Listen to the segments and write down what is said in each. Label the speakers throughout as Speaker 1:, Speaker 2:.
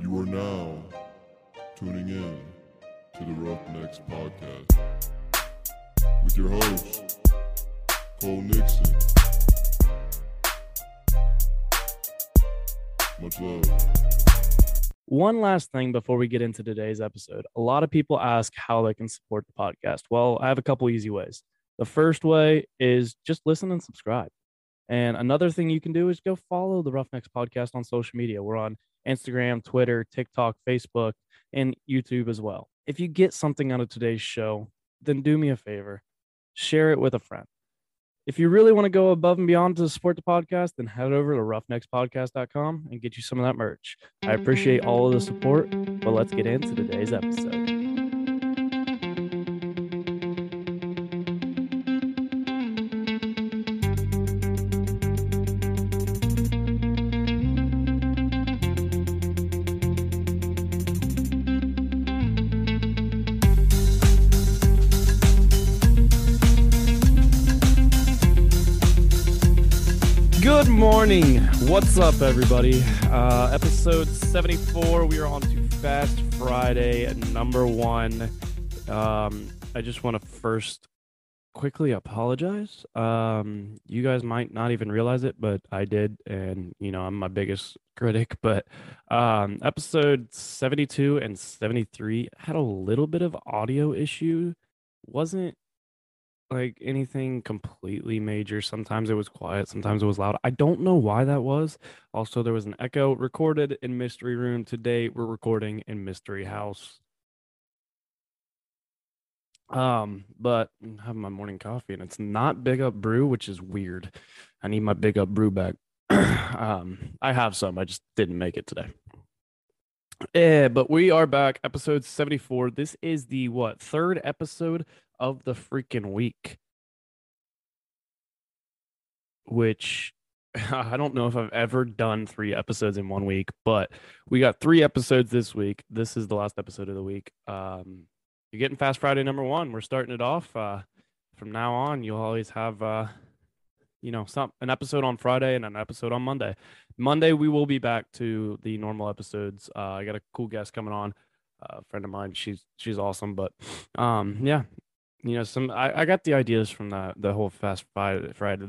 Speaker 1: You are now tuning in to the Roughnecks Podcast with your host, Cole Nixon. Much love.
Speaker 2: One last thing before we get into today's episode. A lot of people ask how they can support the podcast. Well, I have a couple easy ways. The first way is just listen and subscribe. And another thing you can do is go follow the Roughnecks podcast on social media. We're on Instagram, Twitter, TikTok, Facebook, and YouTube as well. If you get something out of today's show, then do me a favor share it with a friend. If you really want to go above and beyond to support the podcast, then head over to roughneckspodcast.com and get you some of that merch. I appreciate all of the support, but let's get into today's episode. Morning. What's up, everybody? Uh, episode 74. We are on to Fast Friday, number one. Um, I just want to first quickly apologize. Um, you guys might not even realize it, but I did. And, you know, I'm my biggest critic. But um, episode 72 and 73 had a little bit of audio issue. Wasn't like anything completely major. Sometimes it was quiet, sometimes it was loud. I don't know why that was. Also, there was an echo recorded in Mystery Room. Today, we're recording in Mystery House. Um, but I'm having my morning coffee and it's not Big Up Brew, which is weird. I need my Big Up Brew back. um, I have some, I just didn't make it today. Yeah, but we are back, episode 74. This is the what third episode of the freaking week. Which I don't know if I've ever done three episodes in one week, but we got three episodes this week. This is the last episode of the week. Um, you're getting Fast Friday number one. We're starting it off. Uh, from now on, you'll always have, uh, you know, some an episode on Friday and an episode on Monday. Monday we will be back to the normal episodes. Uh, I got a cool guest coming on, uh, a friend of mine. She's she's awesome, but um, yeah, you know, some I, I got the ideas from the the whole Fast Friday Friday.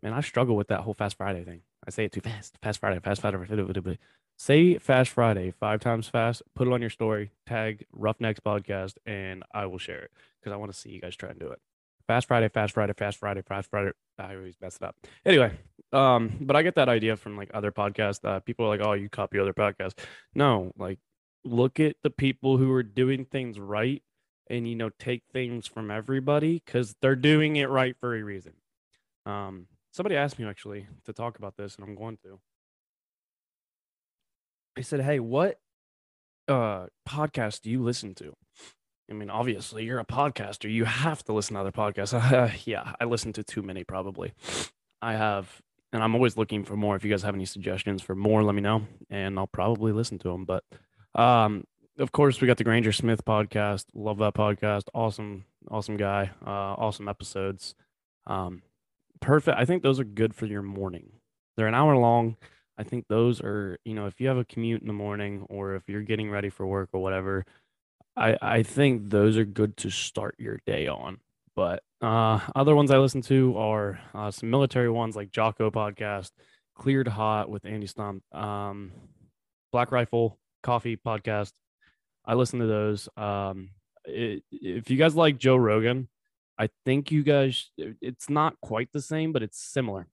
Speaker 2: Man, I struggle with that whole Fast Friday thing. I say it too fast. Fast Friday, Fast Friday. Say Fast Friday five times fast. Put it on your story. Tag Roughnecks Podcast, and I will share it because I want to see you guys try and do it. Fast Friday, Fast Friday, Fast Friday, Fast Friday. I always mess it up. Anyway, um, but I get that idea from like other podcasts. Uh, people are like, "Oh, you copy other podcasts." No, like look at the people who are doing things right and you know take things from everybody because they're doing it right for a reason. Um somebody asked me actually to talk about this and i'm going to. They said hey what uh podcast do you listen to? I mean obviously you're a podcaster. You have to listen to other podcasts. Yeah i listen to too many probably. I have and i'm always looking for more. If you guys have any suggestions for more let me know and i'll probably listen to them but um of course, we got the Granger Smith podcast. Love that podcast. Awesome, awesome guy. Uh, awesome episodes. Um, perfect. I think those are good for your morning. They're an hour long. I think those are, you know, if you have a commute in the morning or if you're getting ready for work or whatever, I, I think those are good to start your day on. But uh, other ones I listen to are uh, some military ones like Jocko podcast, Cleared Hot with Andy Stumpf, um, Black Rifle Coffee podcast, I listen to those. Um, it, if you guys like Joe Rogan, I think you guys, it's not quite the same, but it's similar.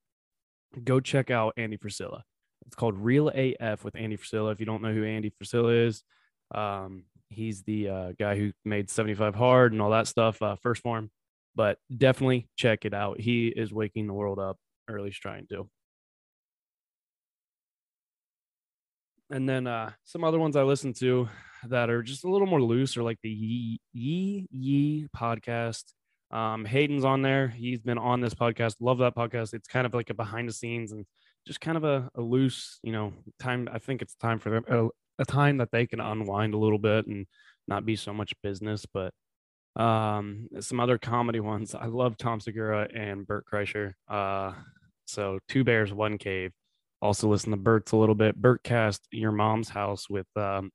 Speaker 2: Go check out Andy Frisella. It's called Real AF with Andy Frisella. If you don't know who Andy Frisella is, um, he's the uh, guy who made 75 Hard and all that stuff, uh, 1st Form. But definitely check it out. He is waking the world up, or at least trying to. And then uh, some other ones I listen to that are just a little more loose, or like the Yee Yee, podcast. Um, Hayden's on there. He's been on this podcast. Love that podcast. It's kind of like a behind the scenes and just kind of a, a loose, you know, time. I think it's time for them a, a time that they can unwind a little bit and not be so much business. But um, some other comedy ones. I love Tom Segura and Bert Kreischer. Uh, so two bears, one cave. Also listen to Bert's a little bit. Bertcast, Your Mom's House with um,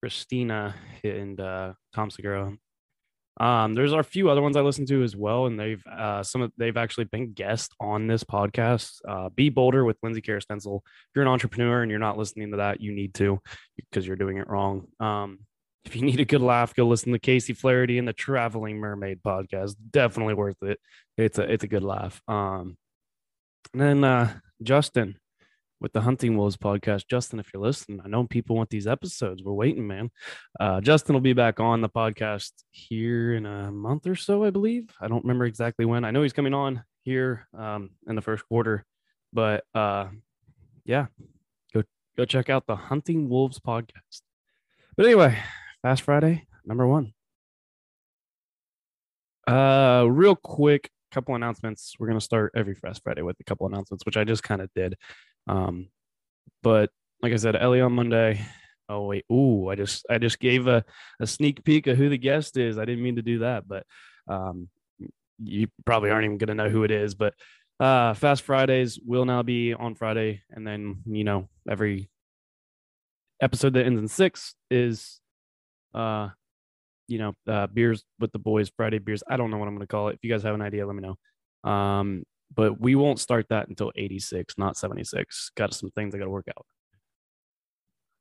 Speaker 2: Christina and uh, Tom Segura. Um, there's a few other ones I listen to as well, and they've uh, some of they've actually been guests on this podcast. Uh, Be Bolder with Lindsay Stencil. If you're an entrepreneur and you're not listening to that, you need to because you're doing it wrong. Um, if you need a good laugh, go listen to Casey Flaherty and the Traveling Mermaid podcast. Definitely worth it. It's a it's a good laugh. Um, and then uh, Justin with the Hunting Wolves podcast. Justin, if you're listening, I know people want these episodes. We're waiting, man. Uh, Justin will be back on the podcast here in a month or so, I believe. I don't remember exactly when. I know he's coming on here um, in the first quarter, but uh, yeah, go go check out the Hunting Wolves podcast. But anyway, Fast Friday number one. Uh, real quick, couple announcements. We're gonna start every Fast Friday with a couple announcements, which I just kind of did. Um, but like I said, Ellie on Monday. Oh wait, ooh, I just I just gave a, a sneak peek of who the guest is. I didn't mean to do that, but um, you probably aren't even gonna know who it is. But uh, Fast Fridays will now be on Friday, and then you know every episode that ends in six is uh you know uh beers with the boys friday beers i don't know what i'm going to call it if you guys have an idea let me know um but we won't start that until 86, not 76. Got some things I got to work out.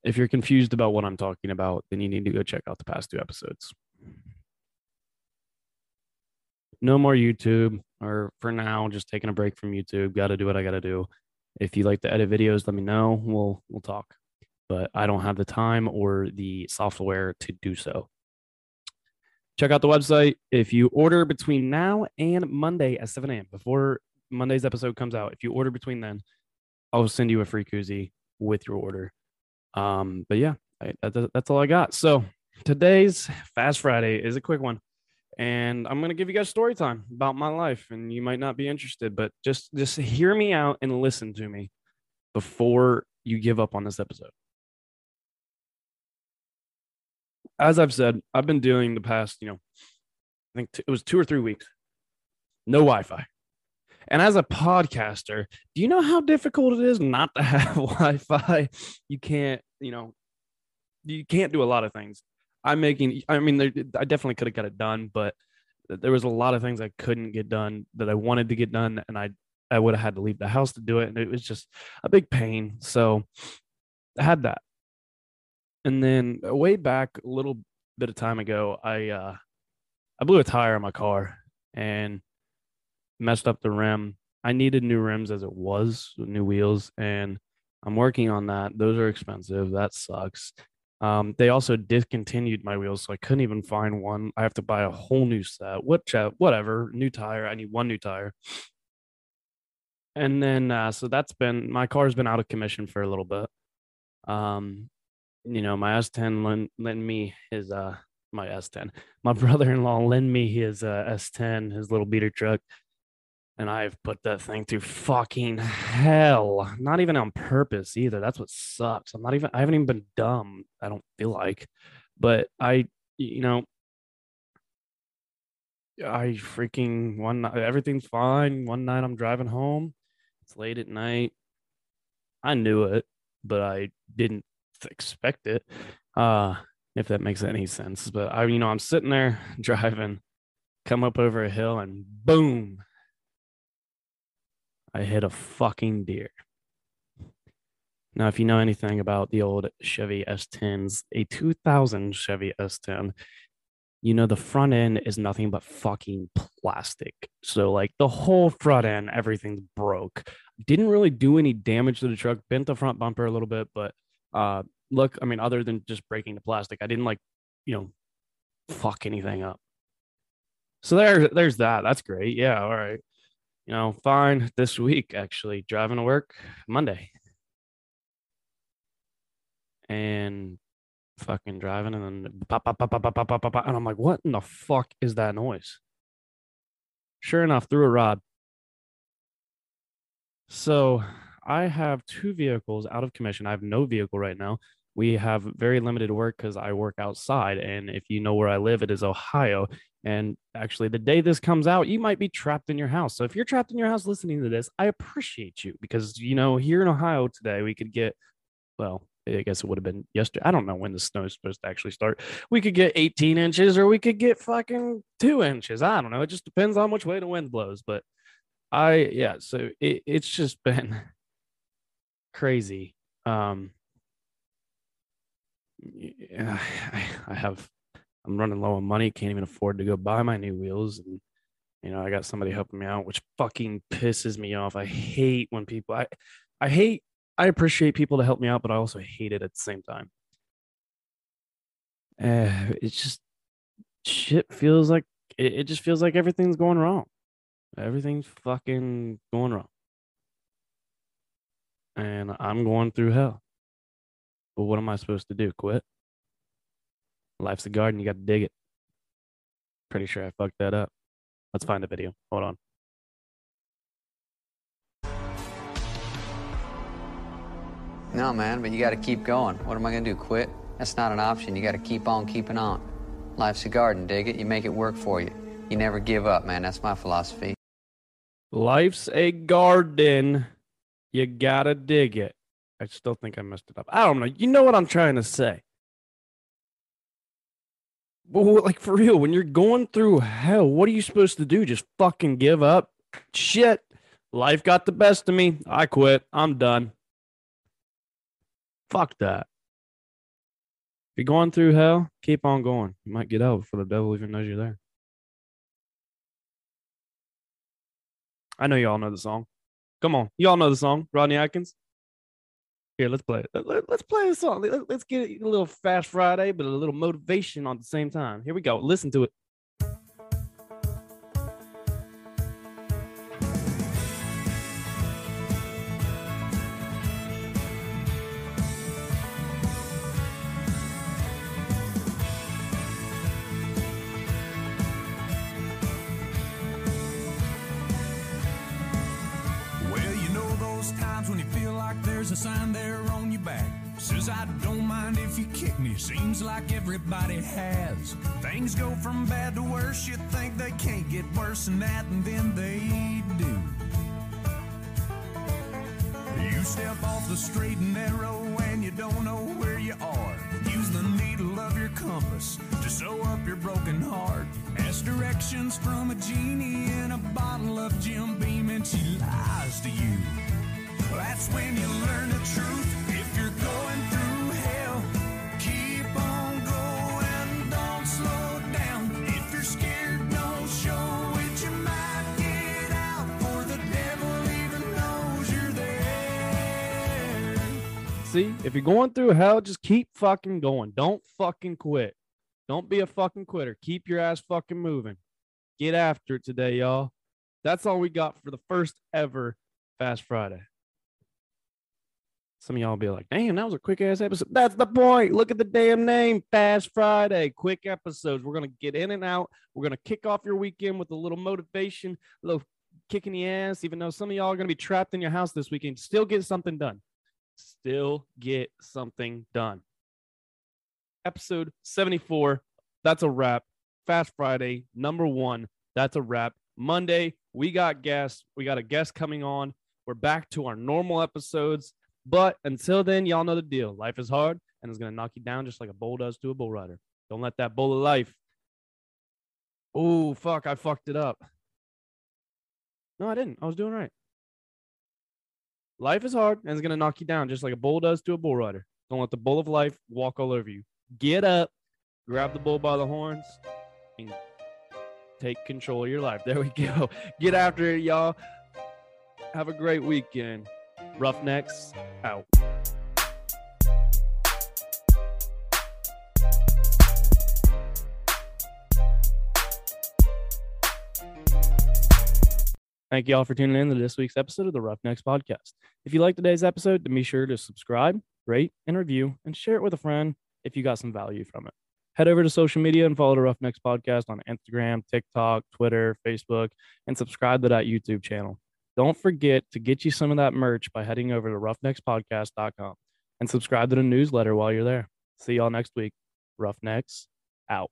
Speaker 2: If you're confused about what I'm talking about, then you need to go check out the past two episodes. No more YouTube, or for now, just taking a break from YouTube. Got to do what I got to do. If you like to edit videos, let me know. We'll we'll talk. But I don't have the time or the software to do so. Check out the website. If you order between now and Monday at 7 a.m. before Monday's episode comes out, if you order between then, I'll send you a free koozie with your order. Um, but yeah, I, that, that's all I got. So today's Fast Friday is a quick one, and I'm gonna give you guys story time about my life, and you might not be interested, but just just hear me out and listen to me before you give up on this episode. As I've said, I've been doing the past, you know, I think t- it was two or three weeks, no Wi-Fi. And as a podcaster, do you know how difficult it is not to have Wi-Fi? You can't, you know, you can't do a lot of things. I'm making. I mean, there, I definitely could have got it done, but there was a lot of things I couldn't get done that I wanted to get done, and I I would have had to leave the house to do it, and it was just a big pain. So I had that, and then way back a little bit of time ago, I uh I blew a tire on my car, and messed up the rim. I needed new rims as it was, new wheels, and I'm working on that. Those are expensive. That sucks. Um, they also discontinued my wheels, so I couldn't even find one. I have to buy a whole new set. What whatever, new tire. I need one new tire. And then uh, so that's been my car's been out of commission for a little bit. Um, you know, my S10 lent, lent me his uh my S10. My brother-in-law lent me his uh, S10, his little beater truck and I've put that thing through fucking hell. Not even on purpose either. That's what sucks. I'm not even, I haven't even been dumb. I don't feel like, but I, you know, I freaking one night, everything's fine. One night I'm driving home. It's late at night. I knew it, but I didn't expect it. Uh, if that makes any sense. But I, you know, I'm sitting there driving, come up over a hill and boom, I hit a fucking deer. Now, if you know anything about the old Chevy S10s, a 2000 Chevy S10, you know the front end is nothing but fucking plastic. So, like the whole front end, everything's broke. Didn't really do any damage to the truck, bent the front bumper a little bit, but uh, look, I mean, other than just breaking the plastic, I didn't like, you know, fuck anything up. So there, there's that. That's great. Yeah, all right you know, fine this week actually driving to work Monday. And fucking driving and then pop, pop, pop, pop, pop, pop, pop, pop, and I'm like, what in the fuck is that noise? Sure enough, threw a rod. So I have two vehicles out of commission. I have no vehicle right now. we have very limited work because I work outside. And if you know where I live, it is Ohio. And actually, the day this comes out, you might be trapped in your house. So if you're trapped in your house listening to this, I appreciate you because, you know, here in Ohio today, we could get, well, I guess it would have been yesterday. I don't know when the snow is supposed to actually start. We could get 18 inches or we could get fucking two inches. I don't know. It just depends on which way the wind blows. But I, yeah, so it, it's just been crazy. Um, I have, I'm running low on money, can't even afford to go buy my new wheels. And, you know, I got somebody helping me out, which fucking pisses me off. I hate when people, I, I hate I appreciate people to help me out, but I also hate it at the same time. Uh, it's just shit feels like it, it just feels like everything's going wrong. Everything's fucking going wrong. And I'm going through hell. But what am I supposed to do? Quit? Life's a garden, you got to dig it. Pretty sure I fucked that up. Let's find the video. Hold on.
Speaker 3: No, man, but you got to keep going. What am I going to do? Quit? That's not an option. You got to keep on keeping on. Life's a garden, dig it. You make it work for you. You never give up, man. That's my philosophy.
Speaker 2: Life's a garden. You gotta dig it. I still think I messed it up. I don't know. You know what I'm trying to say. Well, like for real, when you're going through hell, what are you supposed to do? Just fucking give up? Shit. Life got the best of me. I quit. I'm done. Fuck that. If you're going through hell, keep on going. You might get out before the devil even knows you're there. I know y'all know the song. Come on. Y'all know the song, Rodney Atkins. Here, let's play it. Let's play a song. Let's get a little Fast Friday, but a little motivation on the same time. Here we go. Listen to it.
Speaker 4: Sign there on your back. Says I don't mind if you kick me. Seems like everybody has. Things go from bad to worse. You think they can't get worse than that, and then they do. You step off the straight and narrow and you don't know where you are. Use the needle of your compass to sew up your broken heart. Ask directions from a genie in a bottle of Jim Beam and she lies to you. That's when you learn the truth. If you're going through hell, keep on going, don't slow down. If you're scared, don't show it. You might get out, for the devil even knows you're there.
Speaker 2: See, if you're going through hell, just keep fucking going. Don't fucking quit. Don't be a fucking quitter. Keep your ass fucking moving. Get after it today, y'all. That's all we got for the first ever Fast Friday. Some of y'all be like, damn, that was a quick ass episode. That's the point. Look at the damn name Fast Friday. Quick episodes. We're going to get in and out. We're going to kick off your weekend with a little motivation, a little kick in the ass, even though some of y'all are going to be trapped in your house this weekend. Still get something done. Still get something done. Episode 74. That's a wrap. Fast Friday, number one. That's a wrap. Monday, we got guests. We got a guest coming on. We're back to our normal episodes. But until then, y'all know the deal. Life is hard and it's going to knock you down just like a bull does to a bull rider. Don't let that bull of life. Oh, fuck. I fucked it up. No, I didn't. I was doing right. Life is hard and it's going to knock you down just like a bull does to a bull rider. Don't let the bull of life walk all over you. Get up, grab the bull by the horns, and take control of your life. There we go. Get after it, y'all. Have a great weekend. Roughnecks out. Thank you all for tuning in to this week's episode of the Roughnecks Podcast. If you like today's episode, then be sure to subscribe, rate, and review, and share it with a friend if you got some value from it. Head over to social media and follow the Roughnecks Podcast on Instagram, TikTok, Twitter, Facebook, and subscribe to that YouTube channel. Don't forget to get you some of that merch by heading over to roughneckspodcast.com. and subscribe to the newsletter while you're there. See y'all next week. Roughnecks out.